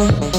Mm-hmm.